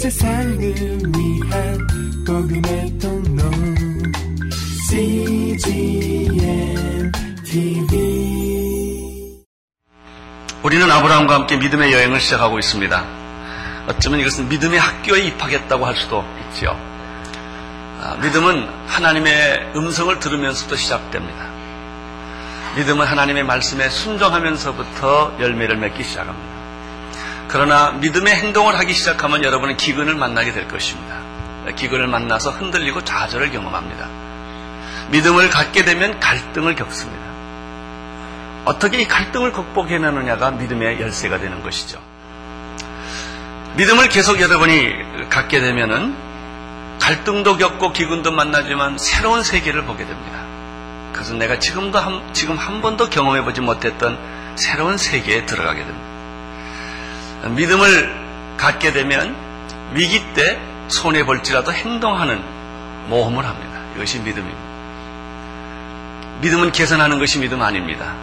세상을 위한 복음의 통로 CGM TV 우리는 아브라함과 함께 믿음의 여행을 시작하고 있습니다. 어쩌면 이것은 믿음의 학교에 입학했다고 할 수도 있지요. 아, 믿음은 하나님의 음성을 들으면서부터 시작됩니다. 믿음은 하나님의 말씀에 순종하면서부터 열매를 맺기 시작합니다. 그러나 믿음의 행동을 하기 시작하면 여러분은 기근을 만나게 될 것입니다. 기근을 만나서 흔들리고 좌절을 경험합니다. 믿음을 갖게 되면 갈등을 겪습니다. 어떻게 이 갈등을 극복해내느냐가 믿음의 열쇠가 되는 것이죠. 믿음을 계속 여러분이 갖게 되면은 갈등도 겪고 기근도 만나지만 새로운 세계를 보게 됩니다. 그래서 내가 지금도 한, 지금 한 번도 경험해보지 못했던 새로운 세계에 들어가게 됩니다. 믿음을 갖게 되면 위기 때 손해 볼지라도 행동하는 모험을 합니다. 이것이 믿음입니다. 믿음은 계산하는 것이 믿음 아닙니다.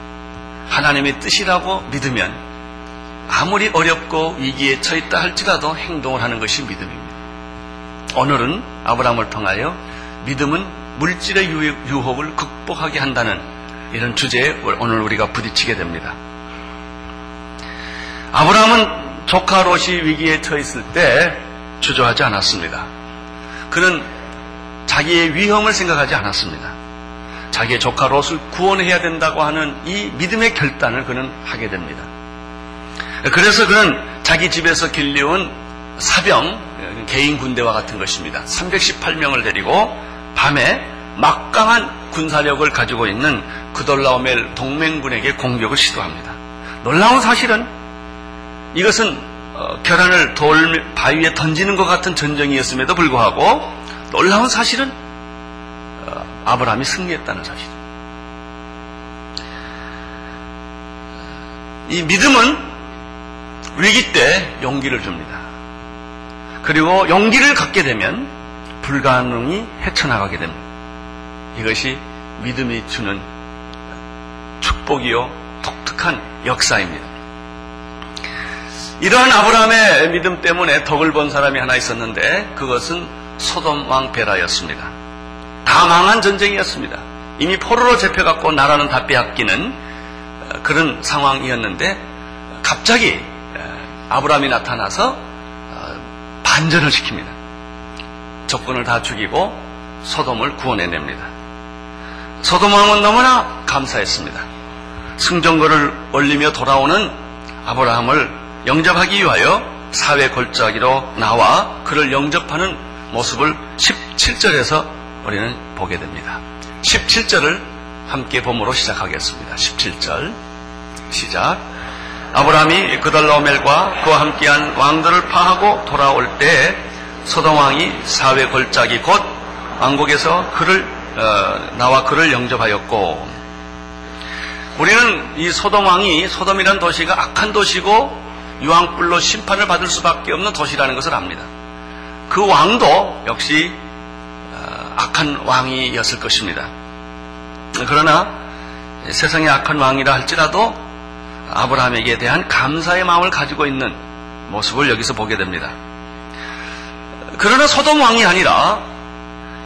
하나님의 뜻이라고 믿으면 아무리 어렵고 위기에 처했다 할지라도 행동을 하는 것이 믿음입니다. 오늘은 아브라함을 통하여 믿음은 물질의 유혹을 극복하게 한다는 이런 주제에 오늘 우리가 부딪히게 됩니다. 아브라함은 조카 롯이 위기에 처했을 때 주저하지 않았습니다. 그는 자기의 위험을 생각하지 않았습니다. 자기의 조카 롯을 구원해야 된다고 하는 이 믿음의 결단을 그는 하게 됩니다. 그래서 그는 자기 집에서 길려온 사병, 개인 군대와 같은 것입니다. 318명을 데리고 밤에 막강한 군사력을 가지고 있는 그돌라오멜 동맹군에게 공격을 시도합니다. 놀라운 사실은 이것은 어, 계란을 돌 바위에 던지는 것 같은 전쟁이었음에도 불구하고 놀라운 사실은 어, 아브라함이 승리했다는 사실. 이 믿음은 위기 때 용기를 줍니다. 그리고 용기를 갖게 되면 불가능이 헤쳐나가게 됩니다. 이것이 믿음이 주는 축복이요 독특한 역사입니다. 이러한 아브라함의 믿음 때문에 덕을 본 사람이 하나 있었는데 그것은 소돔 왕 베라였습니다. 다 망한 전쟁이었습니다. 이미 포로로 잡혀갖고 나라는 다 빼앗기는 어, 그런 상황이었는데 갑자기 아브라함이 나타나서 어, 반전을 시킵니다. 적군을 다 죽이고 소돔을 구원해냅니다. 소돔 왕은 너무나 감사했습니다. 승전거를 올리며 돌아오는 아브라함을 영접하기 위하여 사회 골짜기로 나와 그를 영접하는 모습을 17절에서 우리는 보게 됩니다. 17절을 함께 봄으로 시작하겠습니다. 17절 시작. 아브라함이 그달라오멜과 그와 함께한 왕들을 파하고 돌아올 때 소동왕이 사회 골짜기 곧 왕국에서 그를 어, 나와 그를 영접하였고 우리는 이 소돔 왕이 소돔이라는 도시가 악한 도시고 유황불로 심판을 받을 수밖에 없는 도시라는 것을 압니다. 그 왕도 역시 어, 악한 왕이었을 것입니다. 그러나 세상의 악한 왕이라 할지라도 아브라함에게 대한 감사의 마음을 가지고 있는 모습을 여기서 보게 됩니다. 그러나 소돔 왕이 아니라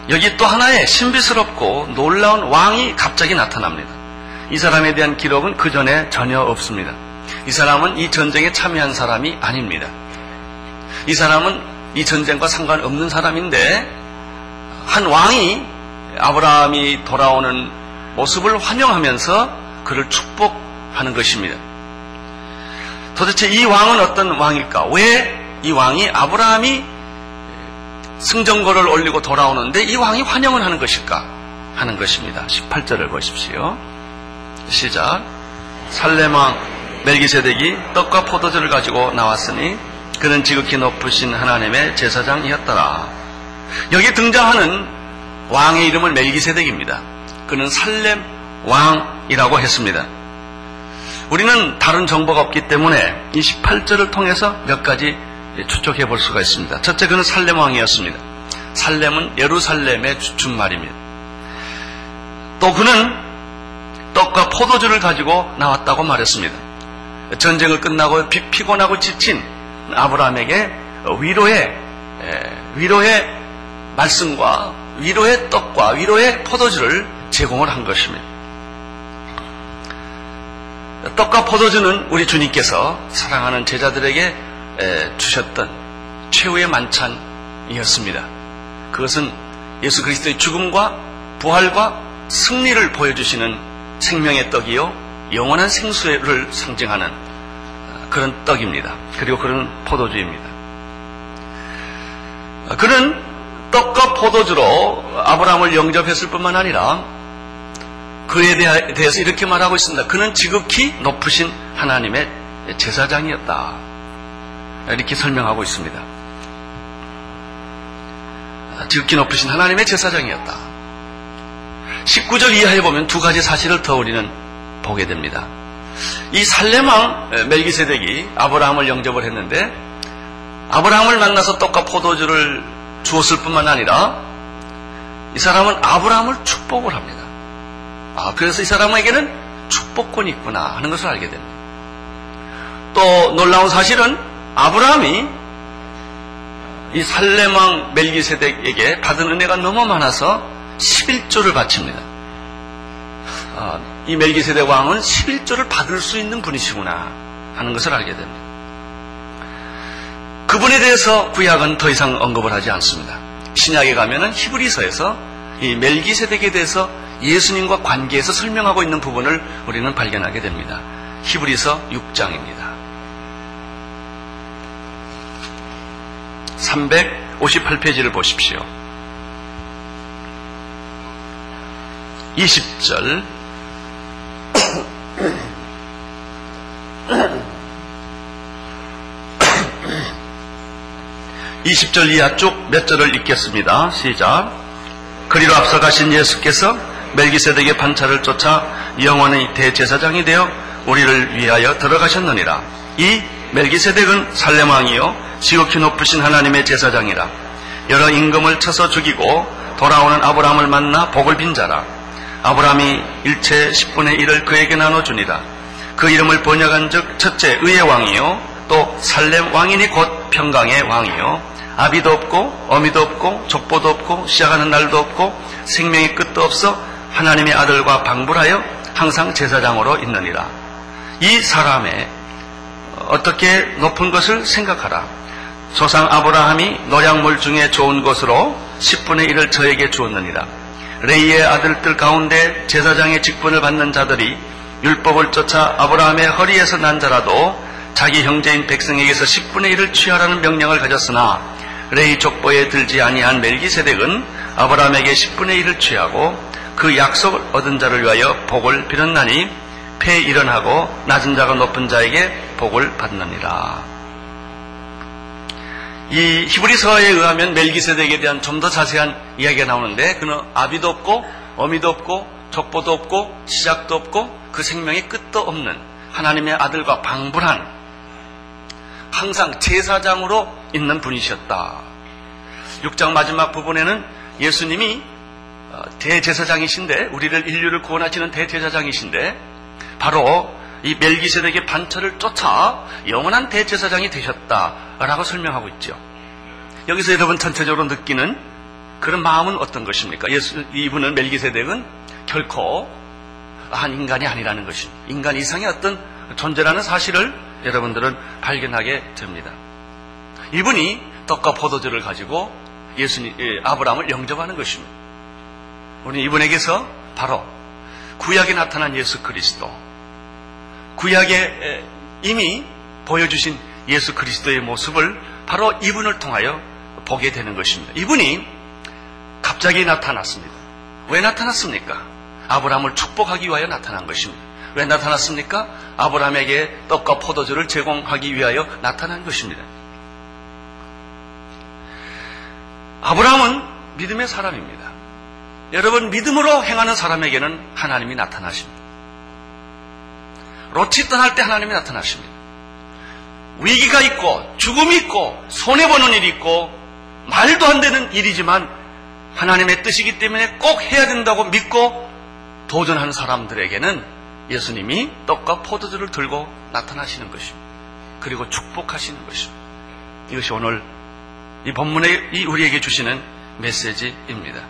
여기 또 하나의 신비스럽고 놀라운 왕이 갑자기 나타납니다. 이 사람에 대한 기록은 그 전에 전혀 없습니다. 이 사람은 이 전쟁에 참여한 사람이 아닙니다. 이 사람은 이 전쟁과 상관없는 사람인데 한 왕이 아브라함이 돌아오는 모습을 환영하면서 그를 축복하는 것입니다. 도대체 이 왕은 어떤 왕일까? 왜 이 왕이 아브라함이 승전거를 올리고 돌아오는데 이 왕이 환영을 하는 것일까? 하는 것입니다. 18절을 보십시오. 시작. 살레망 멜기세덱이 떡과 포도주를 가지고 나왔으니 그는 지극히 높으신 하나님의 제사장이었더라. 여기 등장하는 왕의 이름은 멜기세덱입니다. 그는 살렘 왕이라고 했습니다. 우리는 다른 정보가 없기 때문에 이 18절을 통해서 몇 가지 추측해 볼 수가 있습니다. 첫째, 그는 살렘 왕이었습니다. 살렘은 예루살렘의 주춤말입니다. 또 그는 떡과 포도주를 가지고 나왔다고 말했습니다. 전쟁을 끝나고 피, 곤하고 지친 아브라함에게 위로의 위로의 말씀과 위로의 떡과 위로의 포도주를 제공을 한 것입니다. 떡과 포도주는 우리 주님께서 사랑하는 제자들에게 주셨던 최후의 만찬이었습니다. 그것은 예수 그리스도의 죽음과 부활과 승리를 보여주시는 생명의 떡이요 영원한 생수를 상징하는 그런 떡입니다. 그리고 그런 포도주입니다. 그는 떡과 포도주로 아브라함을 영접했을 뿐만 아니라 그에 대해서 이렇게 말하고 있습니다. 그는 지극히 높으신 하나님의 제사장이었다. 이렇게 설명하고 있습니다. 지극히 높으신 하나님의 제사장이었다. 19절 이하에 보면 두 가지 사실을 더 우리는 보게 됩니다. 이 살레망 멜기세덱이 아브라함을 영접을 했는데 아브라함을 만나서 떡과 포도주를 주었을 뿐만 아니라 이 사람은 아브라함을 축복을 합니다. 아, 그래서 이 사람에게는 축복권이 있구나 하는 것을 알게 됩니다. 또 놀라운 사실은 아브라함이 이 살레망 멜기세덱에게 받은 은혜가 너무 많아서 11조를 바칩니다. 아, 이 멜기세덱 왕은 11조를 받을 수 있는 분이시구나 하는 것을 알게 됩니다. 그분에 대해서 구약은 더 이상 언급을 하지 않습니다. 신약에 가면은 히브리서에서 이 멜기세덱에 대해서 예수님과 관계에서 설명하고 있는 부분을 우리는 발견하게 됩니다. 히브리서 6장입니다. 358페이지를 보십시오. 20절 20절 이하 쭉몇 절을 읽겠습니다. 시작. 그리로 앞서가신 예수께서 멜기세덱의 반차를 쫓아 영원의 대제사장이 되어 우리를 위하여 들어가셨느니라. 이 멜기세덱은 살렘왕이요 지극히 높으신 하나님의 제사장이라. 여러 임금을 쳐서 죽이고 돌아오는 아브라함을 만나 복을 빈 자라. 아브라함이 일체 10분의 1을 그에게 나눠주니라. 그 이름을 번역한 즉 첫째 의의 왕이요 또 살렘 왕이니 곧 평강의 왕이요 아비도 없고 어미도 없고 족보도 없고 시작하는 날도 없고 생명의 끝도 없어 하나님의 아들과 방불하여 항상 제사장으로 있느니라. 이 사람의 어떻게 높은 것을 생각하라. 조상 아브라함이 노량물 중에 좋은 것으로 10분의 1을 저에게 주었느니라. 레이의 아들들 가운데 제사장의 직분을 받는 자들이 율법을 쫓아 아브라함의 허리에서 난 자라도 자기 형제인 백성에게서 10분의 1을 취하라는 명령을 가졌으나 레이 족보에 들지 아니한 멜기세덱은 아브라함에게 10분의 1을 취하고 그 약속을 얻은 자를 위하여 복을 빌었나니 폐 일어나고 낮은 자가 높은 자에게 복을 받느니라. 이 히브리서에 의하면 멜기세덱에 대한 좀 더 자세한 이야기가 나오는데 그는 아비도 없고 어미도 없고 족보도 없고 시작도 없고 그 생명의 끝도 없는 하나님의 아들과 방불한 항상 제사장으로 있는 분이셨다. 6장 마지막 부분에는 예수님이 어, 대제사장이신데 우리를 인류를 구원하시는 대제사장이신데 바로 이 멜기세덱의 반차를 쫓아 영원한 대제사장이 되셨다라고 설명하고 있죠. 여기서 여러분 전체적으로 느끼는 그런 마음은 어떤 것입니까? 예수 이분은 멜기세덱은 결코 한 인간이 아니라는 것입니다. 인간 이상의 어떤 존재라는 사실을 여러분들은 발견하게 됩니다. 이분이 떡과 포도주를 가지고 예수님, 예, 아브라함을 영접하는 것입니다. 우리 이분에게서 바로 구약에 나타난 예수 그리스도, 구약에 이미 보여주신 예수 그리스도의 모습을 바로 이분을 통하여 보게 되는 것입니다. 이분이 갑자기 나타났습니다. 왜 나타났습니까? 아브라함을 축복하기 위하여 나타난 것입니다. 왜 나타났습니까? 아브라함에게 떡과 포도주를 제공하기 위하여 나타난 것입니다. 아브라함은 믿음의 사람입니다. 여러분, 믿음으로 행하는 사람에게는 하나님이 나타나십니다. 롯이 떠날 때 하나님이 나타나십니다. 위기가 있고, 죽음이 있고, 손해보는 일이 있고, 말도 안 되는 일이지만, 하나님의 뜻이기 때문에 꼭 해야 된다고 믿고 도전하는 사람들에게는 예수님이 떡과 포도주를 들고 나타나시는 것입니다. 그리고 축복하시는 것입니다. 이것이 오늘 이 본문에 이 우리에게 주시는 메시지입니다.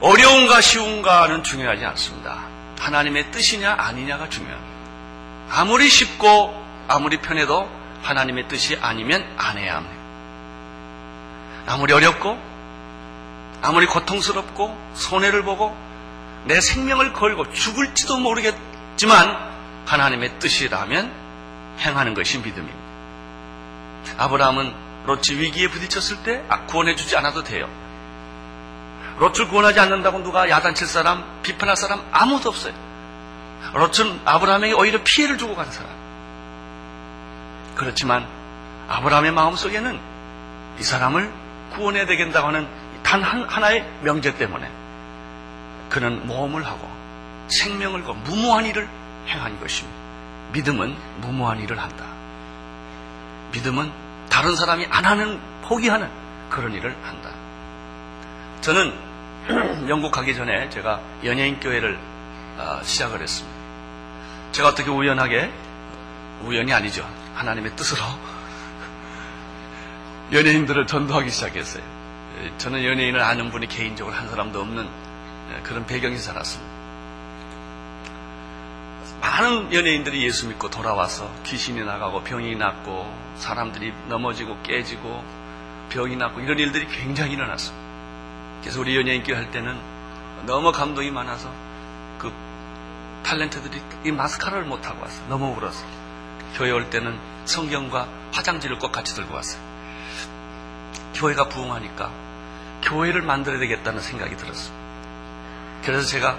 어려운가 쉬운가는 중요하지 않습니다. 하나님의 뜻이냐 아니냐가 중요합니다. 아무리 쉽고 아무리 편해도 하나님의 뜻이 아니면 안 해야 합니다. 아무리 어렵고 아무리 고통스럽고 손해를 보고 내 생명을 걸고 죽을지도 모르겠지만 하나님의 뜻이라면 행하는 것이 믿음입니다. 아브라함은 롯이 위기에 부딪혔을 때 아, 구원해주지 않아도 돼요. 롯을 구원하지 않는다고 누가 야단칠 사람, 비판할 사람 아무도 없어요. 롯은 아브라함에게 오히려 피해를 주고 간 사람. 그렇지만 아브라함의 마음속에는 이 사람을 구원해야 되겠다고 하는 단 하나의 명제 때문에 그는 모험을 하고 생명을 거 무모한 일을 행한 것입니다. 믿음은 무모한 일을 한다. 믿음은 다른 사람이 안 하는 포기하는 그런 일을 한다. 저는 영국 가기 전에 제가 연예인 교회를 어, 시작을 했습니다. 제가 어떻게 우연하게 우연이 아니죠. 하나님의 뜻으로 연예인들을 전도하기 시작했어요. 저는 연예인을 아는 분이 개인적으로 한 사람도 없는 그런 배경에서 살았습니다. 많은 연예인들이 예수 믿고 돌아와서 귀신이 나가고 병이 낫고 사람들이 넘어지고 깨지고 병이 낫고 이런 일들이 굉장히 일어났습니다. 그래서 우리 연예인교회 할 때는 너무 감동이 많아서 그 탤런트들이 이 마스카라를 못 하고 왔어요. 너무 울어서. 교회 올 때는 성경과 화장지를 꼭 같이 들고 왔어요. 교회가 부흥하니까 교회를 만들어야 되겠다는 생각이 들었어요. 그래서 제가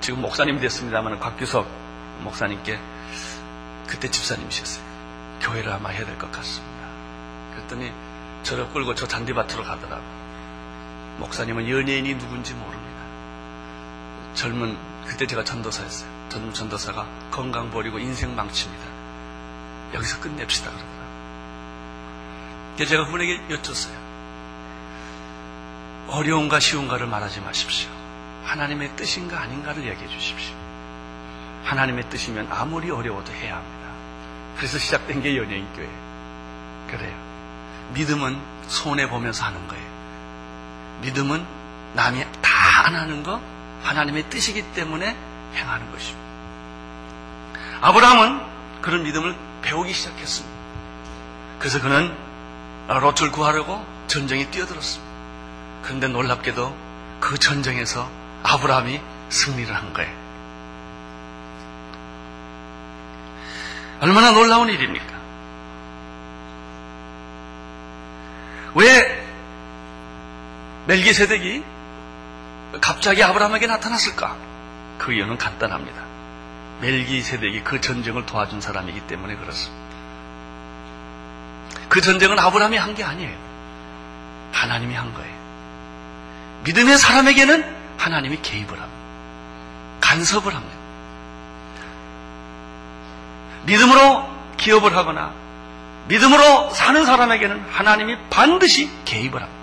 지금 목사님이 됐습니다만 곽규석 목사님께 그때 집사님이셨어요. 교회를 아마 해야 될 것 같습니다. 그랬더니 저를 끌고 저 잔디밭으로 가더라고요. 목사님은 연예인이 누군지 모릅니다. 젊은 그때 제가 전도사였어요. 젊은 전도사가 건강 버리고 인생 망칩니다. 여기서 끝냅시다 그러더라고요. 제가 그분에게 여쭸어요. 어려운가 쉬운가를 말하지 마십시오. 하나님의 뜻인가 아닌가를 얘기해 주십시오. 하나님의 뜻이면 아무리 어려워도 해야 합니다. 그래서 시작된 게 연예인 교회. 그래요. 믿음은 손해 보면서 하는 거예요. 믿음은 남이 다 안 하는 거 하나님의 뜻이기 때문에 행하는 것입니다. 아브라함은 그런 믿음을 배우기 시작했습니다. 그래서 그는 롯을 구하려고 전쟁에 뛰어들었습니다. 그런데 놀랍게도 그 전쟁에서 아브라함이 승리를 한 거예요. 얼마나 놀라운 일입니까? 왜 멜기세덱이 갑자기 아브라함에게 나타났을까? 그 이유는 간단합니다. 멜기세덱이 그 전쟁을 도와준 사람이기 때문에 그렇습니다. 그 전쟁은 아브라함이 한 게 아니에요. 하나님이 한 거예요. 믿음의 사람에게는 하나님이 개입을 합니다. 간섭을 합니다. 믿음으로 기업을 하거나 믿음으로 사는 사람에게는 하나님이 반드시 개입을 합니다.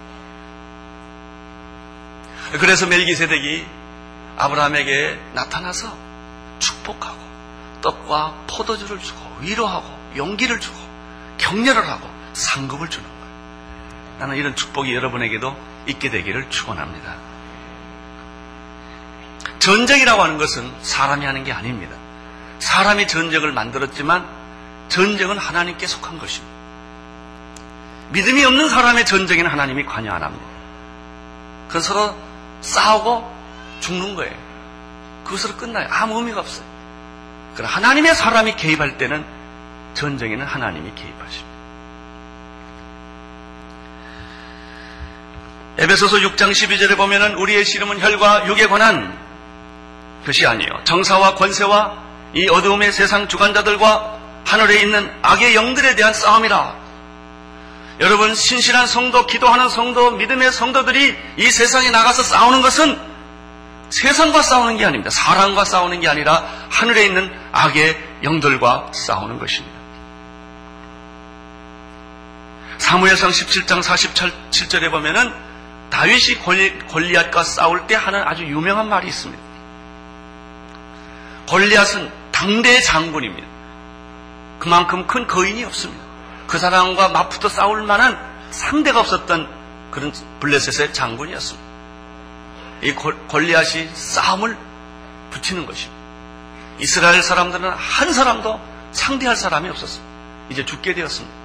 그래서 멜기세덱이 아브라함에게 나타나서 축복하고 떡과 포도주를 주고 위로하고 용기를 주고 격려를 하고 상급을 주는 거예요. 나는 이런 축복이 여러분에게도 있게 되기를 축원합니다. 전쟁이라고 하는 것은 사람이 하는 게 아닙니다. 사람이 전쟁을 만들었지만 전쟁은 하나님께 속한 것입니다. 믿음이 없는 사람의 전쟁에는 하나님이 관여 안 합니다. 그건 서로 싸우고 죽는 거예요. 그것으로 끝나요. 아무 의미가 없어요. 그러나 하나님의 사람이 개입할 때는 전쟁에는 하나님이 개입하십니다. 에베소서 6장 12절에 보면은 우리의 씨름은 혈과 육에 관한 것이 아니요 정사와 권세와 이 어두움의 세상 주관자들과 하늘에 있는 악의 영들에 대한 싸움이라 여러분 신실한 성도, 기도하는 성도, 믿음의 성도들이 이 세상에 나가서 싸우는 것은 세상과 싸우는 게 아닙니다. 사람과 싸우는 게 아니라 하늘에 있는 악의 영들과 싸우는 것입니다. 사무엘상 17장 47절에 보면은 다윗이 골리앗과 싸울 때 하는 아주 유명한 말이 있습니다. 골리앗은 당대 장군입니다. 그만큼 큰 거인이 없습니다. 그 사람과 맞붙어 싸울 만한 상대가 없었던 그런 블레셋의 장군이었습니다. 이 골리앗이 싸움을 붙이는 것입니다. 이스라엘 사람들은 한 사람도 상대할 사람이 없었습니다. 이제 죽게 되었습니다.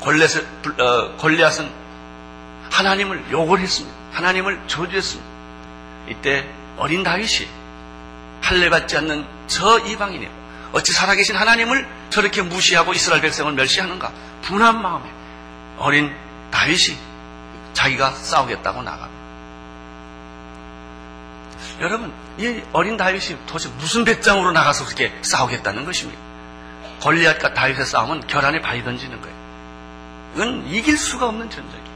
골리앗은, 어, 골리앗은 하나님을 욕을 했습니다. 하나님을 저주했습니다. 이때 어린 다윗이 할례 받지 않는 저 이방인이요. 어찌 살아계신 하나님을 저렇게 무시하고 이스라엘 백성을 멸시하는가? 분한 마음에 어린 다윗이 자기가 싸우겠다고 나갑니다. 여러분, 이 어린 다윗이 도대체 무슨 배짱으로 나가서 그렇게 싸우겠다는 것입니까? 골리앗과 다윗의 싸움은 결안에 바위 던지는 거예요. 이건 이길 수가 없는 전쟁이에요.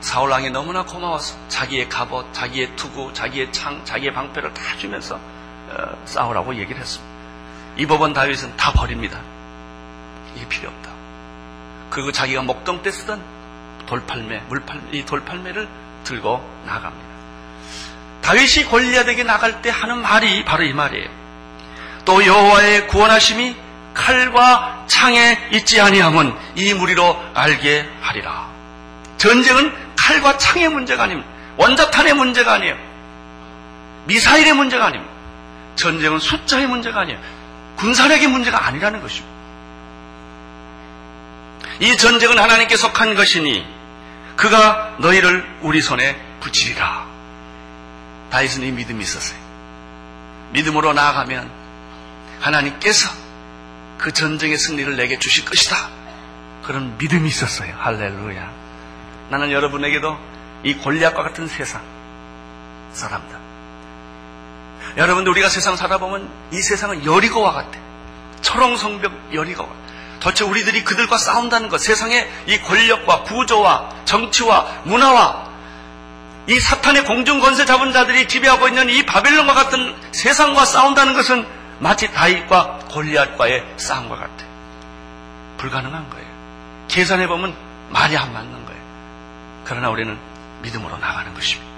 사울왕이 너무나 고마워서 자기의 갑옷, 자기의 투구, 자기의 창, 자기의 방패를 다 주면서 어, 싸우라고 얘기를 했습니다. 이 법원 다윗은 다 버립니다. 이게 필요 없다. 그리고 자기가 목동 때 쓰던 돌팔매, 물팔, 이 돌팔매를 들고 나갑니다. 다윗이 골리앗에게 나갈 때 하는 말이 바로 이 말이에요. 또 여호와의 구원하심이 칼과 창에 있지 아니함은 이 무리로 알게 하리라. 전쟁은 칼과 창의 문제가 아닙니다. 원자탄의 문제가 아니에요. 미사일의 문제가 아닙니다. 전쟁은 숫자의 문제가 아니에요. 군사력의 문제가 아니라는 것입니다. 이 전쟁은 하나님께 속한 것이니 그가 너희를 우리 손에 붙이리라. 다윗은 이 믿음이 있었어요. 믿음으로 나아가면 하나님께서 그 전쟁의 승리를 내게 주실 것이다. 그런 믿음이 있었어요. 할렐루야. 나는 여러분에게도 이 골리앗과 같은 세상 사람들. 여러분들 우리가 세상 살아보면 이 세상은 여리고와 같아. 철옹성벽 여리고와. 도대체 우리들이 그들과 싸운다는 것, 세상의 이 권력과 구조와 정치와 문화와 이 사탄의 공중 권세 잡은 자들이 지배하고 있는 이 바벨론과 같은 세상과 싸운다는 것은 마치 다윗과 골리앗과의 싸움과 같아. 불가능한 거예요. 계산해 보면 말이 안 맞는 거예요. 그러나 우리는 믿음으로 나가는 것입니다.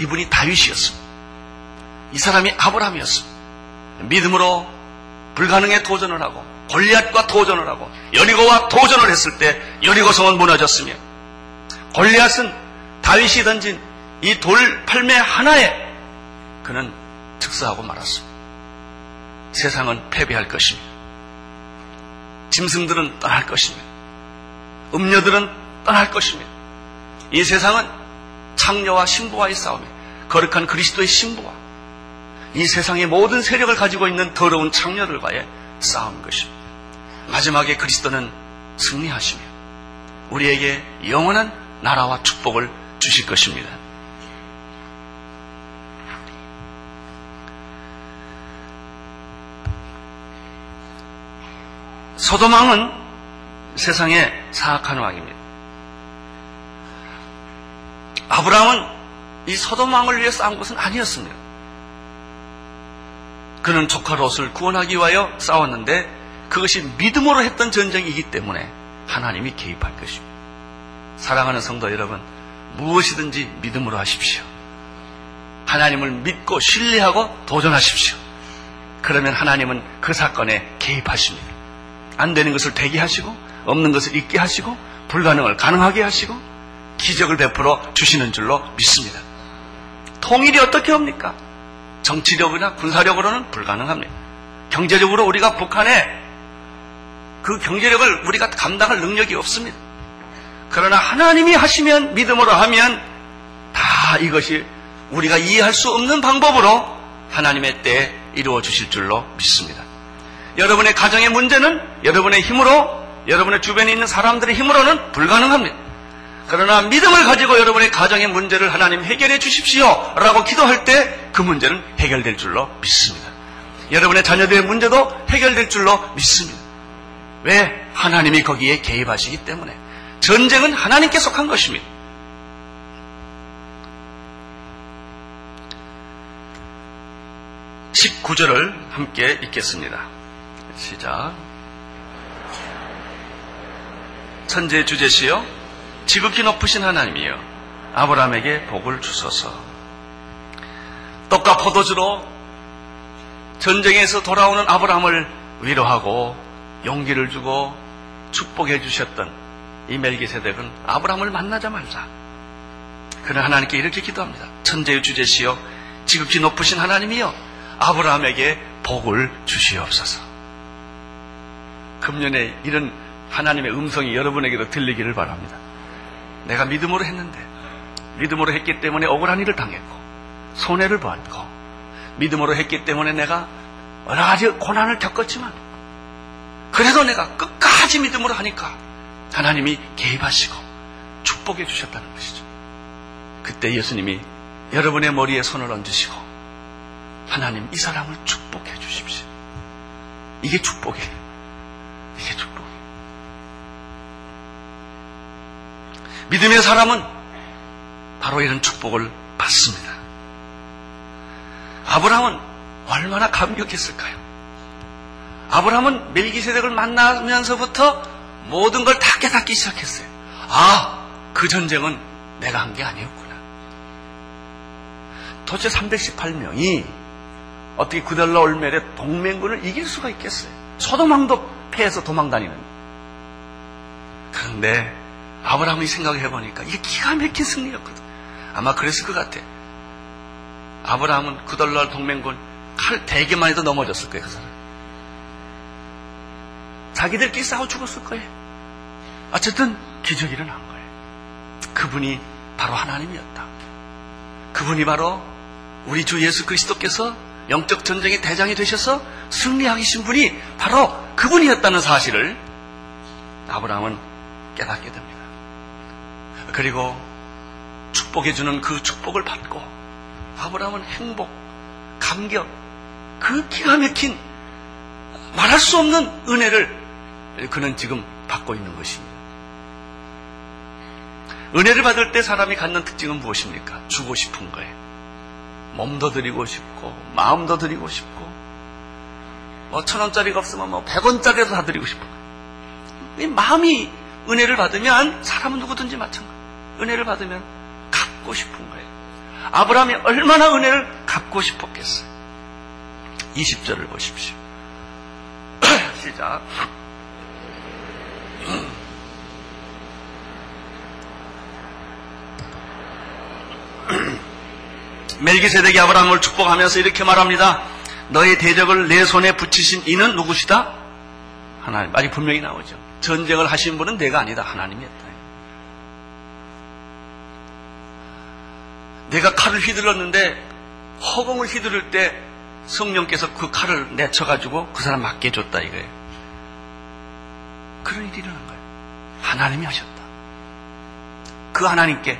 이분이 다윗이었습니다. 이 사람이 아브라함이었습니다. 믿음으로 불가능에 도전을 하고 골리앗과 도전을 하고 여리고와 도전을 했을 때 여리고 성은 무너졌으며 골리앗은 다윗이 던진 이 돌 팔매 하나에 그는 즉사하고 말았습니다. 세상은 패배할 것입니다. 짐승들은 떠날 것입니다. 음녀들은 떠날 것입니다. 이 세상은 창녀와 신부와의 싸움이에요. 거룩한 그리스도의 신부와 이 세상의 모든 세력을 가지고 있는 더러운 창녀들과의 싸움인 것입니다. 마지막에 그리스도는 승리하시며 우리에게 영원한 나라와 축복을 주실 것입니다. 소도망은 세상의 사악한 왕입니다. 아브라함은 이 소도망을 위해 싸운 것은 아니었습니다. 그는 조카 롯을 구원하기 위하여 싸웠는데 그것이 믿음으로 했던 전쟁이기 때문에 하나님이 개입할 것입니다. 사랑하는 성도 여러분, 무엇이든지 믿음으로 하십시오. 하나님을 믿고 신뢰하고 도전하십시오. 그러면 하나님은 그 사건에 개입하십니다. 안 되는 것을 되게 하시고, 없는 것을 있게 하시고, 불가능을 가능하게 하시고, 기적을 베풀어 주시는 줄로 믿습니다. 통일이 어떻게 합니까? 정치력이나 군사력으로는 불가능합니다. 경제적으로 우리가 북한에 그 경제력을 우리가 감당할 능력이 없습니다. 그러나 하나님이 하시면 믿음으로 하면 다 이것이 우리가 이해할 수 없는 방법으로 하나님의 때에 이루어 주실 줄로 믿습니다. 여러분의 가정의 문제는 여러분의 힘으로 여러분의 주변에 있는 사람들의 힘으로는 불가능합니다. 그러나 믿음을 가지고 여러분의 가정의 문제를 하나님 해결해 주십시오 라고 기도할 때 그 문제는 해결될 줄로 믿습니다. 여러분의 자녀들의 문제도 해결될 줄로 믿습니다. 왜? 하나님이 거기에 개입하시기 때문에. 전쟁은 하나님께 속한 것입니다. (19절을) 함께 읽겠습니다 시작 천재 주제시여 지극히 높으신 하나님이여 아브라함에게 복을 주소서 떡과 포도주로 전쟁에서 돌아오는 아브라함을 위로하고 용기를 주고 축복해 주셨던 이 멜기세덱은 아브라함을 만나자마자 그는 하나님께 이렇게 기도합니다. 천재의 주제시여 지극히 높으신 하나님이여 아브라함에게 복을 주시옵소서. 금년에 이런 하나님의 음성이 여러분에게도 들리기를 바랍니다. 내가 믿음으로 했는데 믿음으로 했기 때문에 억울한 일을 당했고 손해를 받고 믿음으로 했기 때문에 내가 여러 가지 고난을 겪었지만 그래도 내가 끝까지 믿음으로 하니까 하나님이 개입하시고 축복해 주셨다는 것이죠. 그때 예수님이 여러분의 머리에 손을 얹으시고 하나님 이 사람을 축복해 주십시오. 이게 축복이에요. 이게 축복이에요. 믿음의 사람은 바로 이런 축복을 받습니다. 아브라함은 얼마나 감격했을까요? 아브라함은 멜기세덱을 만나면서부터 모든 걸 다 깨닫기 시작했어요. 아, 그 전쟁은 내가 한 게 아니었구나. 도대체 318명이 어떻게 구달라 올멜의 동맹군을 이길 수가 있겠어요? 소도망도 패해서 도망다니는. 그런데 아브라함이 생각해 보니까 이게 기가 막힌 승리였거든. 아마 그랬을 것 같아. 아브라함은 구달라 동맹군 칼 대개만 해도 넘어졌을 거예요, 그 사람. 자기들끼리 싸워 죽었을 거예요. 어쨌든 기적이 일어난 거예요. 그분이 바로 하나님이었다. 그분이 바로 우리 주 예수 그리스도께서 영적 전쟁의 대장이 되셔서 승리하신 분이 바로 그분이었다는 사실을 아브라함은 깨닫게 됩니다. 그리고 축복해주는 그 축복을 받고 아브라함은 행복, 감격, 그 기가 막힌 말할 수 없는 은혜를 그는 지금 받고 있는 것입니다. 은혜를 받을 때 사람이 갖는 특징은 무엇입니까? 주고 싶은 거예요. 몸도 드리고 싶고, 마음도 드리고 싶고, 뭐, 천 원짜리가 없으면 뭐, 백 원짜리라도 다 드리고 거예요. 이 마음이 은혜를 받으면 사람은 누구든지 마찬가지예요. 은혜를 받으면 갚고 싶은 거예요. 아브라함이 얼마나 은혜를 갚고 싶었겠어요. 20절을 보십시오. 시작. 멜기세덱이 아브라함을 축복하면서 이렇게 말합니다. 너의 대적을 내 손에 붙이신 이는 누구시다? 하나님. 아직 분명히 나오죠. 전쟁을 하신 분은 내가 아니다. 하나님이었다. 내가 칼을 휘둘렀는데 허공을 휘두를 때 성령께서 그 칼을 내쳐가지고 그 사람 맞게 해줬다 이거예요. 그런 일이 일어난 거예요. 하나님이 하셨다. 그 하나님께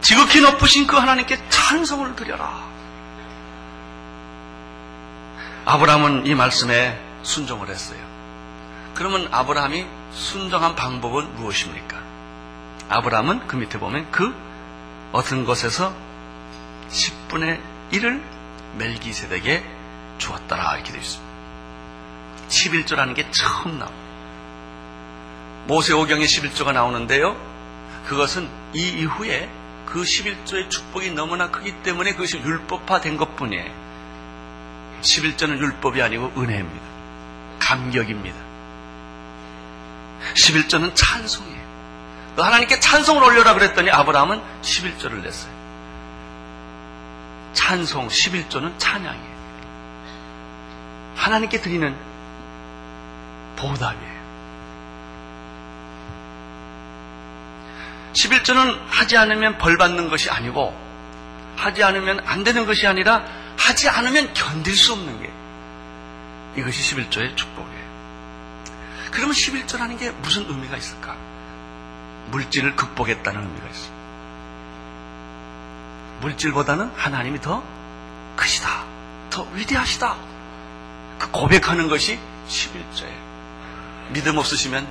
지극히 높으신 그 하나님께 찬송을 드려라. 아브라함은 이 말씀에 순종을 했어요. 그러면 아브라함이 순종한 방법은 무엇입니까? 아브라함은 그 밑에 보면 그 어떤 것에서 10분의 1을 멜기세덱에 주었더라 이렇게 되어 있습니다. 11조라는 게 처음 나옵니다. 모세오경에 11조가 나오는데요. 그것은 이 이후에 그 11조의 축복이 너무나 크기 때문에 그것이 율법화된 것 뿐이에요. 11조는 율법이 아니고 은혜입니다. 감격입니다. 11조는 찬송이에요. 너 하나님께 찬송을 올려라 그랬더니 아브라함은 11조를 냈어요. 찬송 11조는 찬양이에요. 하나님께 드리는 보답이에요. 11조는 하지 않으면 벌 받는 것이 아니고 하지 않으면 안 되는 것이 아니라 하지 않으면 견딜 수 없는 게 이것이 11조의 축복이에요. 그러면 11조라는 게 무슨 의미가 있을까? 물질을 극복했다는 의미가 있습니다. 물질보다는 하나님이 더 크시다. 더 위대하시다. 그 고백하는 것이 11조예요. 믿음 없으시면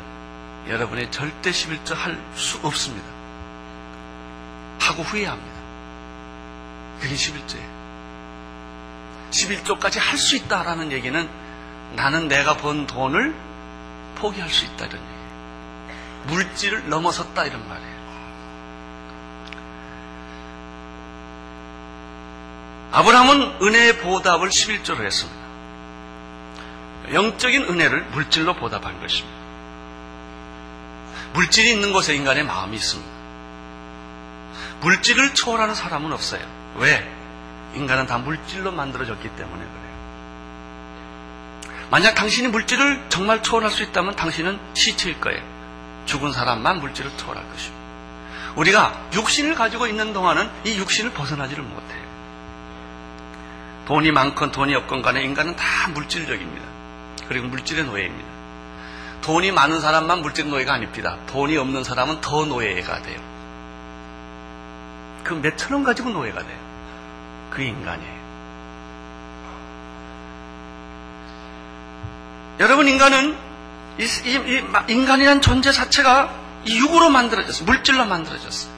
여러분이 절대 11조 할 수 없습니다. 하고 후회합니다. 그게 11조예요. 11조까지 할 수 있다라는 얘기는 나는 내가 번 돈을 포기할 수 있다 이런 얘기예요. 물질을 넘어섰다 이런 말이에요. 아브라함은 은혜의 보답을 11조로 했습니다. 영적인 은혜를 물질로 보답한 것입니다. 물질이 있는 곳에 인간의 마음이 있습니다. 물질을 초월하는 사람은 없어요. 왜? 인간은 다 물질로 만들어졌기 때문에 그래요. 만약 당신이 물질을 정말 초월할 수 있다면 당신은 시체일 거예요. 죽은 사람만 물질을 초월할 것입니다. 우리가 육신을 가지고 있는 동안은 이 육신을 벗어나지를 못해요. 돈이 많건 돈이 없건 간에 인간은 다 물질적입니다. 그리고 물질의 노예입니다. 돈이 많은 사람만 물질 노예가 아닙니다. 돈이 없는 사람은 더 노예가 돼요. 그 몇천 원 가지고 노예가 돼요. 그 인간이에요. 여러분 인간은 이, 이, 이, 인간이란 존재 자체가 육으로 만들어졌어요. 물질로 만들어졌어요.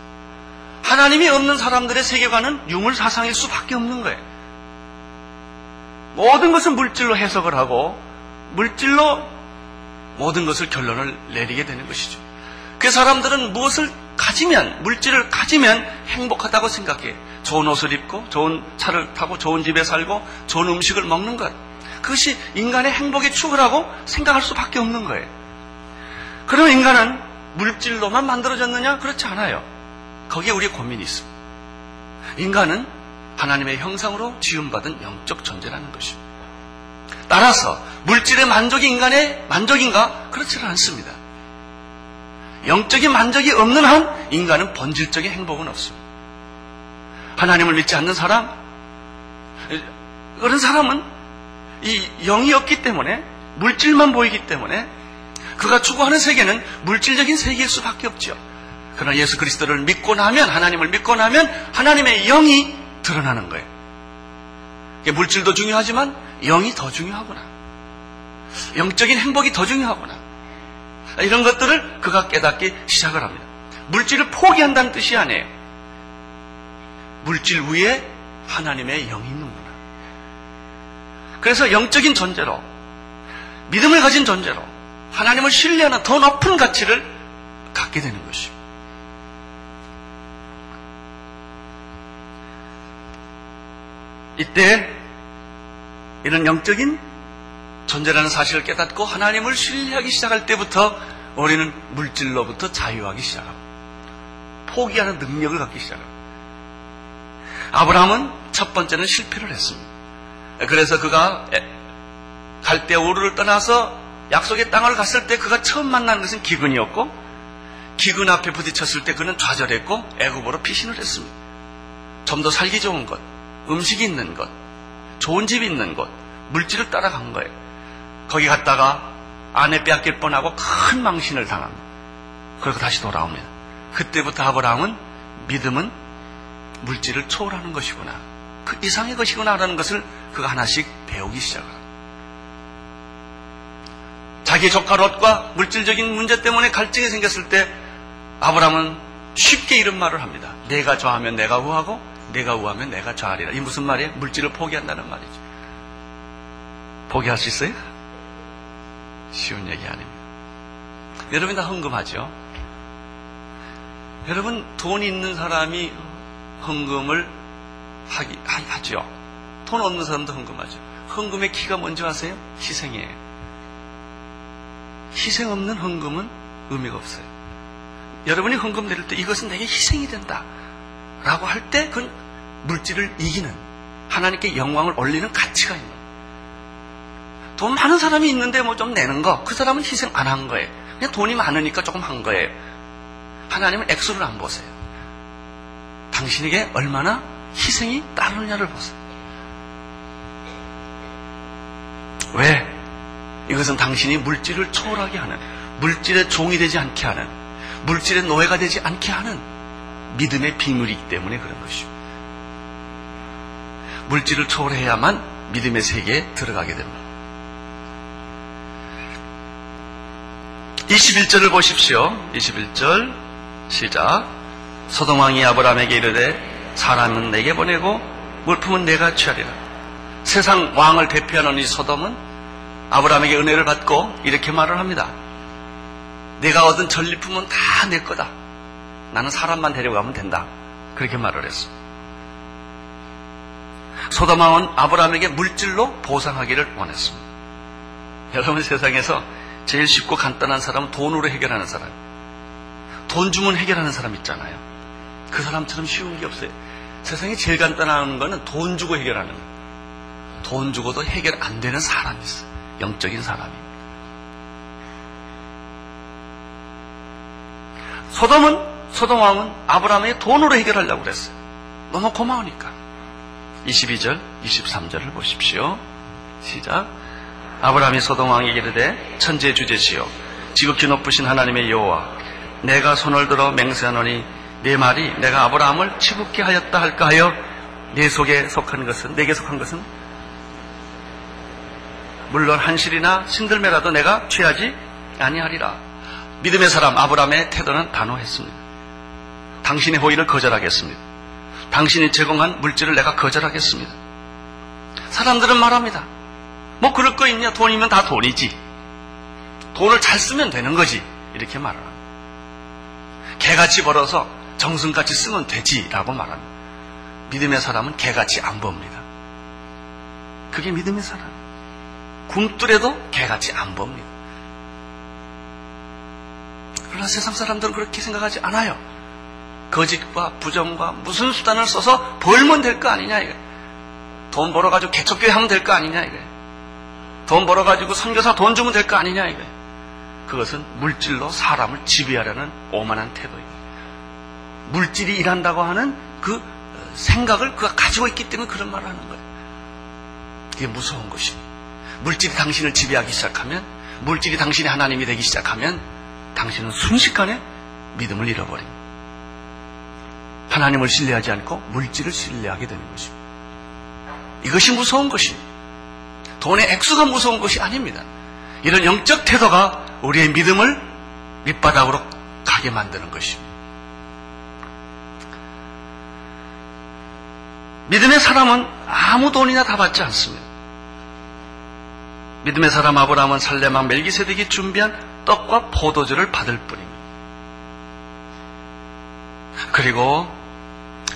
하나님이 없는 사람들의 세계관은 유물 사상일 수밖에 없는 거예요. 모든 것은 물질로 해석을 하고 물질로 모든 것을 결론을 내리게 되는 것이죠. 그 사람들은 무엇을 가지면 물질을 가지면 행복하다고 생각해. 좋은 옷을 입고 좋은 차를 타고 좋은 집에 살고 좋은 음식을 먹는 것. 그것이 인간의 행복의 축을하고 생각할 수밖에 없는 거예요. 그러면 인간은 물질로만 만들어졌느냐? 그렇지 않아요. 거기에 우리의 고민이 있습니다. 인간은 하나님의 형상으로 지음받은 영적 존재라는 것입니다. 따라서 물질의 만족이 인간의 만족인가? 그렇지는 않습니다. 영적인 만족이 없는 한 인간은 본질적인 행복은 없습니다. 하나님을 믿지 않는 사람, 그런 사람은 이 영이 없기 때문에 물질만 보이기 때문에 그가 추구하는 세계는 물질적인 세계일 수밖에 없죠. 그러나 예수 그리스도를 믿고 나면 하나님을 믿고 나면 하나님의 영이 드러나는 거예요. 물질도 중요하지만 영이 더 중요하구나. 영적인 행복이 더 중요하구나. 이런 것들을 그가 깨닫기 시작을 합니다. 물질을 포기한다는 뜻이 아니에요. 물질 위에 하나님의 있는구나. 그래서 영적인 존재로, 믿음을 가진 존재로, 하나님을 신뢰하는 더 높은 가치를 갖게 되는 것입니다. 이때 이런 영적인 존재라는 사실을 깨닫고 하나님을 신뢰하기 시작할 때부터 우리는 물질로부터 자유하기 시작합니다. 포기하는 능력을 갖기 시작합니다. 아브라함은 첫 번째는 실패를 했습니다. 그래서 그가 갈대 오르를 떠나서 약속의 땅을 갔을 때 그가 처음 만난 것은 기근이었고 기근 앞에 부딪혔을 때 그는 좌절했고 애굽으로 피신을 했습니다. 좀 더 살기 좋은 것, 음식이 있는 것, 좋은 집이 있는 곳, 물질을 따라간 거예요. 거기 갔다가 아내 빼앗길 뻔하고 큰 망신을 당합니다. 그리고 다시 돌아옵니다. 그때부터 아브라함은 믿음은 물질을 초월하는 것이구나. 그 이상의 것이구나라는 것을 그가 하나씩 배우기 시작합니다. 자기 조카 롯과 물질적인 문제 때문에 갈증이 생겼을 때 아브라함은 쉽게 이런 말을 합니다. 내가 좋아하면 내가 우하고 내가 우하면 내가 좌하리라. 이 무슨 말이에요? 물질을 포기한다는 말이죠. 포기할 수 있어요? 쉬운 얘기 아닙니다. 여러분 다 헌금하죠? 여러분 돈 있는 사람이 헌금을 하기, 하 죠. 돈 없는 사람도 헌금하죠. 헌금의 키가 뭔지 아세요? 희생이에요. 희생 없는 헌금은 의미가 없어요. 여러분이 헌금 드릴 때 이것은 내게 희생이 된다. 라고 할 때 그건 물질을 이기는 하나님께 영광을 올리는 가치가 있는. 돈 많은 사람이 있는데 뭐 좀 내는 거, 그 사람은 희생 안 한 거예요. 그냥 돈이 많으니까 조금 한 거예요. 하나님은 액수를 안 보세요. 당신에게 얼마나 희생이 따르느냐를 보세요. 왜? 이것은 당신이 물질을 초월하게 하는, 물질의 종이 되지 않게 하는, 물질의 노예가 되지 않게 하는 믿음의 비밀이기 때문에 그런 것입니다. 물질을 초월해야만 믿음의 세계에 들어가게 됩니다. 21절을 보십시오. 21절 시작. 소동왕이 아브라함에게 이르되 사람은 내게 보내고 물품은 내가 취하리라. 세상 왕을 대표하는 이 소돔은 아브라함에게 은혜를 받고 이렇게 말을 합니다. 내가 얻은 전리품은 다 내 거다. 나는 사람만 데려가면 된다. 그렇게 말을 했어. 소돔왕은 아브라함에게 물질로 보상하기를 원했습니다. 여러분 세상에서 제일 쉽고 간단한 사람은 돈으로 해결하는 사람. 돈 주면 해결하는 사람 있잖아요. 그 사람처럼 쉬운 게 없어요. 세상에 제일 간단한 거는 돈 주고 해결하는 거예요. 돈 주고도 해결 안 되는 사람이 있어요. 영적인 사람이. 소돔은, 소돔 왕은 아브라함의 돈으로 해결하려고 그랬어요. 너무 고마우니까. 22절, 23절을 보십시오. 시작. 아브라함이 소돔 왕에게 이르되 천재 주제시여 지극히 높으신 하나님의 여호와 내가 손을 들어 맹세하노니 네 말이 내가 아브라함을 치붙게 하였다 할까 하여 내 속에 속한 것은 내게 속한 것은 물론 한실이나 신들매라도 내가 취하지 아니하리라. 믿음의 사람 아브라함의 태도는 단호했습니다. 당신의 호의를 거절하겠습니다. 당신이 제공한 물질을 내가 거절하겠습니다. 사람들은 말합니다. 뭐 그럴 거 있냐? 돈이면 다 돈이지. 돈을 잘 쓰면 되는 거지. 이렇게 말을 합니다. 개같이 벌어서 정승같이 쓰면 되지라고 말합니다. 믿음의 사람은 개같이 안 법니다. 그게 믿음의 사람. 굶더라도 개같이 안 법니다. 그러나 세상 사람들은 그렇게 생각하지 않아요. 거짓과 부정과 무슨 수단을 써서 벌면 될 거 아니냐 이거. 돈 벌어가지고 개척교회 하면 될 거 아니냐 이거. 돈 벌어가지고 선교사 돈 주면 될 거 아니냐 이거. 그것은 물질로 사람을 지배하려는 오만한 태도입니다. 물질이 일한다고 하는 그 생각을 그가 가지고 있기 때문에 그런 말을 하는 거예요. 그게 무서운 것입니다. 물질이 당신을 지배하기 시작하면, 물질이 당신의 하나님이 되기 시작하면, 당신은 순식간에 믿음을 잃어버립니다. 하나님을 신뢰하지 않고 물질을 신뢰하게 되는 것입니다. 이것이 무서운 것입니다. 돈의 액수가 무서운 것이 아닙니다. 이런 영적 태도가 우리의 믿음을 밑바닥으로 가게 만드는 것입니다. 믿음의 사람은 아무 돈이나 다 받지 않습니다. 믿음의 사람 아브라함은 살레만 멜기세덱이 준비한 떡과 포도주를 받을 뿐입니다. 그리고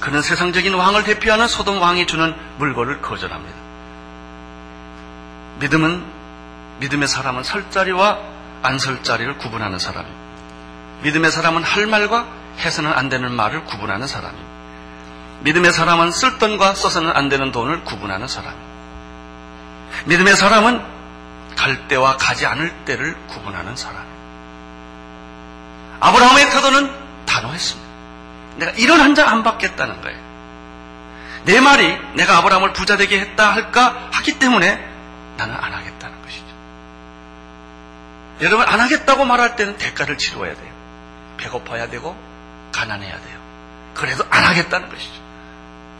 그는 세상적인 왕을 대표하는 소돔 왕이 주는 물건을 거절합니다. 믿음은 믿음의 사람은 설 자리와 안 설 자리를 구분하는 사람입니다. 믿음의 사람은 할 말과 해서는 안 되는 말을 구분하는 사람입니다. 믿음의 사람은 쓸 돈과 써서는 안 되는 돈을 구분하는 사람입니다. 믿음의 사람은 갈 때와 가지 않을 때를 구분하는 사람입니다. 아브라함의 태도는 단호했습니다. 내가 이런 한 장 안 받겠다는 거예요. 내 말이 내가 아브라함을 부자 되게 했다 할까 하기 때문에 나는 안 하겠다는 것이죠. 여러분 안 하겠다고 말할 때는 대가를 치러야 돼요. 배고파야 되고 가난해야 돼요. 그래도 안 하겠다는 것이죠.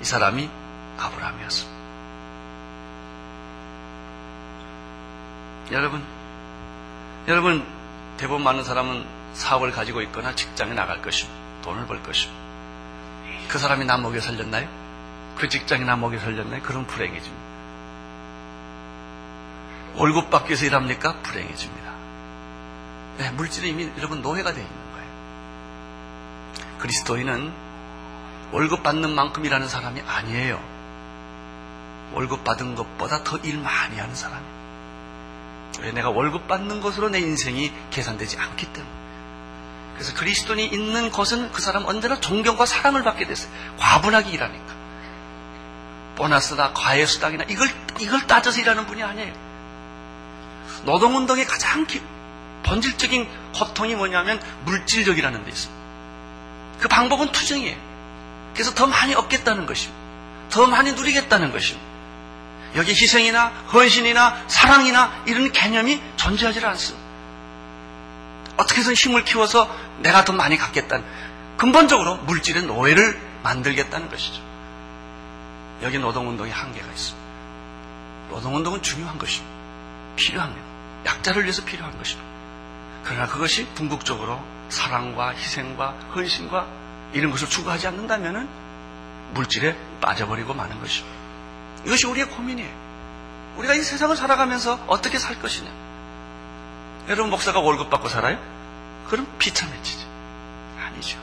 이 사람이 아브라함이었습니다. 여러분, 여러분 대부분 많은 사람은 사업을 가지고 있거나 직장에 나갈 것입니다. 돈을 벌 것입니다. 그 사람이 나 먹여 살렸나요? 그 직장이 나 먹여 살렸나요? 그럼 불행해집니다. 월급 받기 위해서 일합니까? 불행해집니다. 네, 물질이 이미 여러분 노예가 되어 있는 거예요. 그리스도인은 월급 받는 만큼 일하는 사람이 아니에요. 월급 받은 것보다 더 일 많이 하는 사람이에요. 왜 내가 월급 받는 것으로 내 인생이 계산되지 않기 때문에. 그래서 그리스도인이 있는 것은 그 사람 언제나 존경과 사랑을 받게 됐어요. 과분하게 일하니까. 보너스나 과외 수당이나 이걸 이걸 따져서 일하는 분이 아니에요. 노동운동의 가장 기, 본질적인 고통이 뭐냐면 물질적이라는 데 있습니다. 그 방법은 투정이에요. 그래서 더 많이 얻겠다는 것입니다. 더 많이 누리겠다는 것입니다. 여기 희생이나 헌신이나 사랑이나 이런 개념이 존재하지 않습니다. 어떻게 해서 힘을 키워서 내가 더 많이 갖겠다는 근본적으로 물질의 노예를 만들겠다는 것이죠. 여기 노동운동의 한계가 있습니다. 노동운동은 중요한 것입니다. 필요합니다. 약자를 위해서 필요한 것입니다. 그러나 그것이 궁극적으로 사랑과 희생과 헌신과 이런 것을 추구하지 않는다면 물질에 빠져버리고 마는 것입니다. 이것이 우리의 고민이에요. 우리가 이 세상을 살아가면서 어떻게 살 것이냐. 여러분 목사가 월급 받고 살아요? 그럼 비참해지지. 아니죠.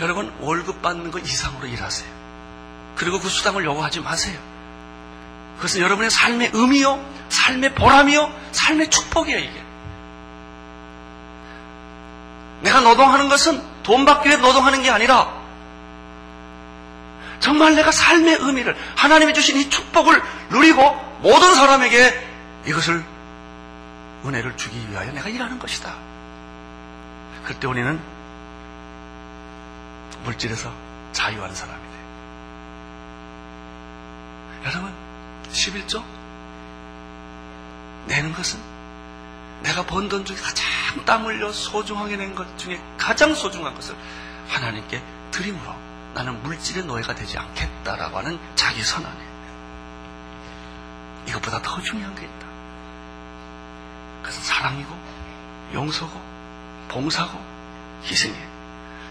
여러분 월급 받는 것 이상으로 일하세요. 그리고 그 수당을 요구하지 마세요. 그것은 여러분의 삶의 의미요, 삶의 보람이요, 삶의 축복이에요, 이게. 내가 노동하는 것은 돈 받기 위해 노동하는 게 아니라 정말 내가 삶의 의미를 하나님이 주신 이 축복을 누리고 모든 사람에게 이것을 은혜를 주기 위하여 내가 일하는 것이다. 그때 우리는 물질에서 자유한 사람이 돼. 여러분, 11조 내는 것은 내가 번 돈 중에 가장 땀 흘려 소중하게 낸 것 중에 가장 소중한 것을 하나님께 드림으로 나는 물질의 노예가 되지 않겠다라고 하는 자기 선언이에요. 이것보다 더 중요한 게 있다. 그래서 사랑이고 용서고 봉사고 희생이에요.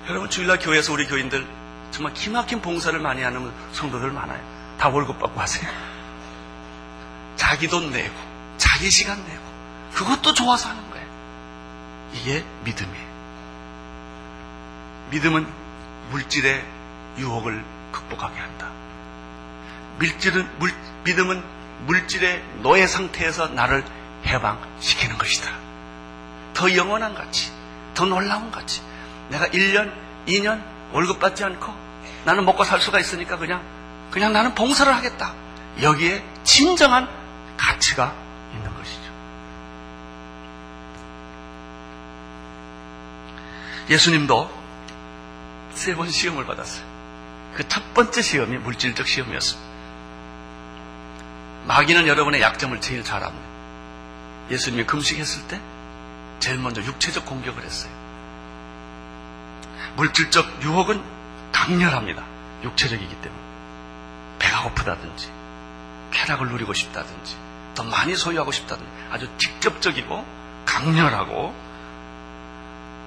여러분 주일날 교회에서 우리 교인들 정말 기막힌 봉사를 많이 하는 성도들 많아요. 다 월급 받고 하세요. 자기 돈 내고 자기 시간 내고 그것도 좋아서 하는 거예요. 이게 믿음이에요. 믿음은 물질의 유혹을 극복하게 한다. 물질은, 물, 믿음은 물질의 노예 상태에서 나를 해방시키는 것이다. 더 영원한 가치, 더 놀라운 가치. 내가 1년, 2년 월급 받지 않고 나는 먹고 살 수가 있으니까 그냥, 그냥 나는 봉사를 하겠다. 여기에 진정한 가치가 있는 것이죠. 예수님도 세 번 시험을 받았어요. 그 첫 번째 시험이 물질적 시험이었습니다. 마귀는 여러분의 약점을 제일 잘 압니다. 예수님이 금식했을 때 제일 먼저 육체적 공격을 했어요. 물질적 유혹은 강렬합니다. 육체적이기 때문에. 배가 고프다든지, 쾌락을 누리고 싶다든지, 더 많이 소유하고 싶다든지, 아주 직접적이고 강렬하고,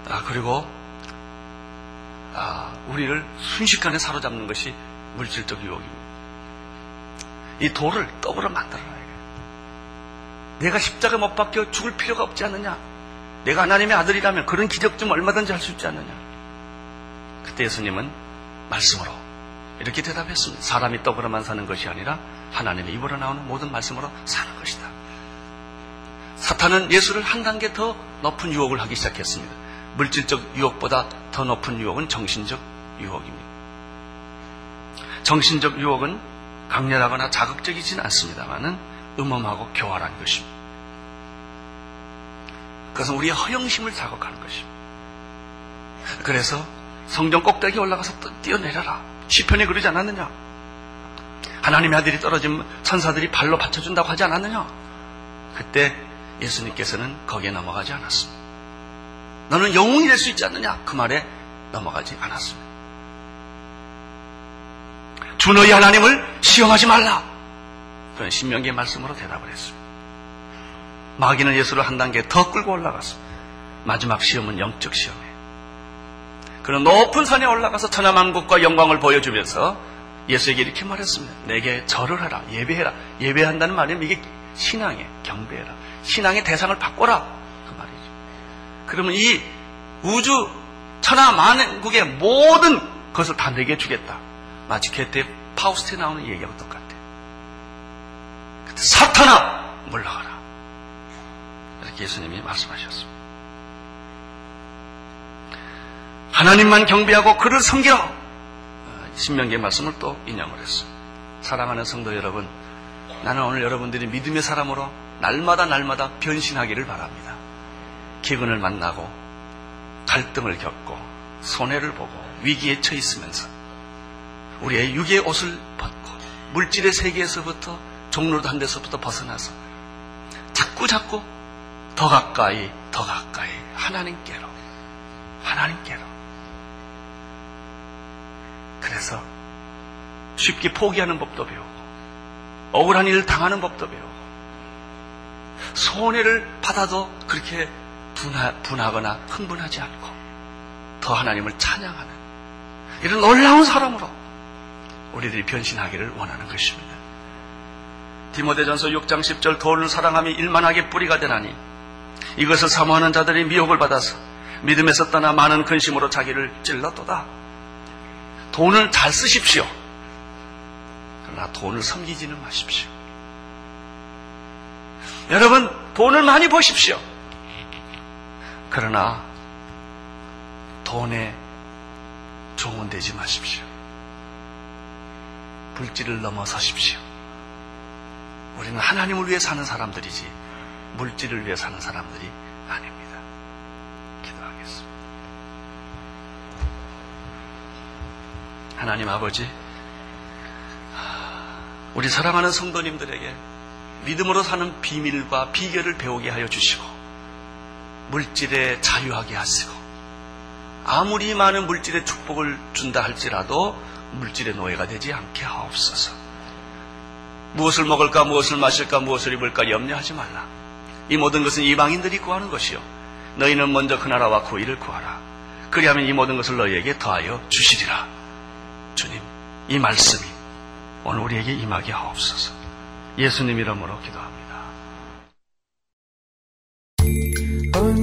아, 그리고, 아, 우리를 순식간에 사로잡는 것이 물질적 유혹입니다. 이 돌을 떡으로 만들어놔야 돼. 내가 십자가 못 박혀 죽을 필요가 없지 않느냐? 내가 하나님의 아들이라면 그런 기적 좀 얼마든지 할 수 있지 않느냐? 그때 예수님은 말씀으로 이렇게 대답했습니다. 사람이 떡으로만 사는 것이 아니라 하나님의 입으로 나오는 모든 말씀으로 사는 것이다. 사탄은 예수를 한 단계 더 높은 유혹을 하기 시작했습니다. 물질적 유혹보다 더 높은 유혹은 정신적 유혹입니다. 정신적 유혹은 강렬하거나 자극적이진 않습니다만은 음험하고 교활한 것입니다. 그것은 우리의 허영심을 자극하는 것입니다. 그래서 성경 꼭대기 올라가서 뛰어내려라. 시편에 그러지 않았느냐? 하나님의 아들이 떨어지면 천사들이 발로 받쳐준다고 하지 않았느냐? 그때 예수님께서는 거기에 넘어가지 않았습니다. 너는 영웅이 될 수 있지 않느냐? 그 말에 넘어가지 않았습니다. 주 너희 하나님을 시험하지 말라. 그런 신명기의 말씀으로 대답을 했습니다. 마귀는 예수를 한 단계 더 끌고 올라갔습니다. 마지막 시험은 영적 시험이에요. 그런 높은 산에 올라가서 천하만국과 영광을 보여주면서 예수에게 이렇게 말했습니다. 내게 절을 해라, 예배해라. 예배한다는 말이면 이게 신앙에 경배해라. 신앙의 대상을 바꿔라. 그. 그러면 이 우주 천하 만국의 모든 것을 다 내게 주겠다. 마치 개태 파우스트에 나오는 얘기하고 똑같아요. 사탄아 물러가라. 이렇게 예수님이 말씀하셨습니다. 하나님만 경배하고 그를 섬기라. 어, 신명기의 말씀을 또 인용을 했습니다. 사랑하는 성도 여러분, 나는 오늘 여러분들이 믿음의 사람으로 날마다 날마다 변신하기를 바랍니다. 기근을 만나고 갈등을 겪고 손해를 보고 위기에 처했으면서 우리의 육의 옷을 벗고 물질의 세계에서부터 종로도 한 데서부터 벗어나서 자꾸 자꾸 더 가까이 더 가까이 하나님께로 하나님께로. 그래서 쉽게 포기하는 법도 배우고 억울한 일을 당하는 법도 배우고 손해를 받아도 그렇게 분하, 분하 거나 흥분하지 않고 더 하나님을 찬양하는 이런 놀라운 사람으로 우리들이 변신하기를 원하는 것입니다. 디모데전서 6장 10절 돈을 사랑함이 일만하게 뿌리가 되나니 이것을 사모하는 자들이 미혹을 받아서 믿음에서 떠나 많은 근심으로 자기를 찔렀도다. 돈을 잘 쓰십시오. 그러나 돈을 섬기지는 마십시오. 여러분, 돈을 많이 버십시오. 그러나, 돈에 종은되지 마십시오. 물질을 넘어서십시오. 우리는 하나님을 위해 사는 사람들이지, 물질을 위해 사는 사람들이 아닙니다. 기도하겠습니다. 하나님 아버지, 우리 사랑하는 성도님들에게 믿음으로 사는 비밀과 비결을 배우게 하여 주시고 물질에 자유하게 하시고 아무리 많은 물질의 축복을 준다 할지라도 물질의 노예가 되지 않게 하옵소서. 무엇을 먹을까, 무엇을 마실까, 무엇을 입을까 염려하지 말라. 이 모든 것은 이방인들이 구하는 것이요. 너희는 먼저 그 나라와 그 일을 구하라. 그리하면 이 모든 것을 너희에게 더하여 주시리라. 주님, 이 말씀이 오늘 우리에게 임하게 하옵소서. 예수님 이름으로 기도합니다.